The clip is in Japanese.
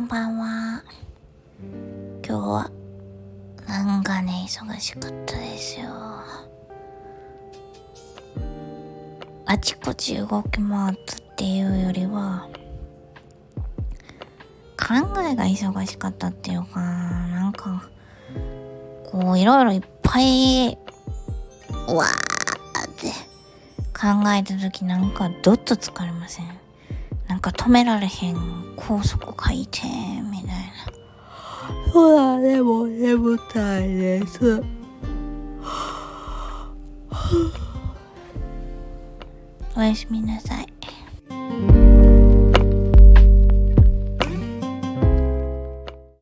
こんばんは。今日は、なんかね、忙しかったですよ。あちこち動き回ったっていうよりは、考えが忙しかったっていうか、なんか、こう、いろいろいっぱい、うわーって考えた時なんか、どっと疲れません？なんか止められへん高速回転みたいな。そうだねもう眠たいです。おやすみなさい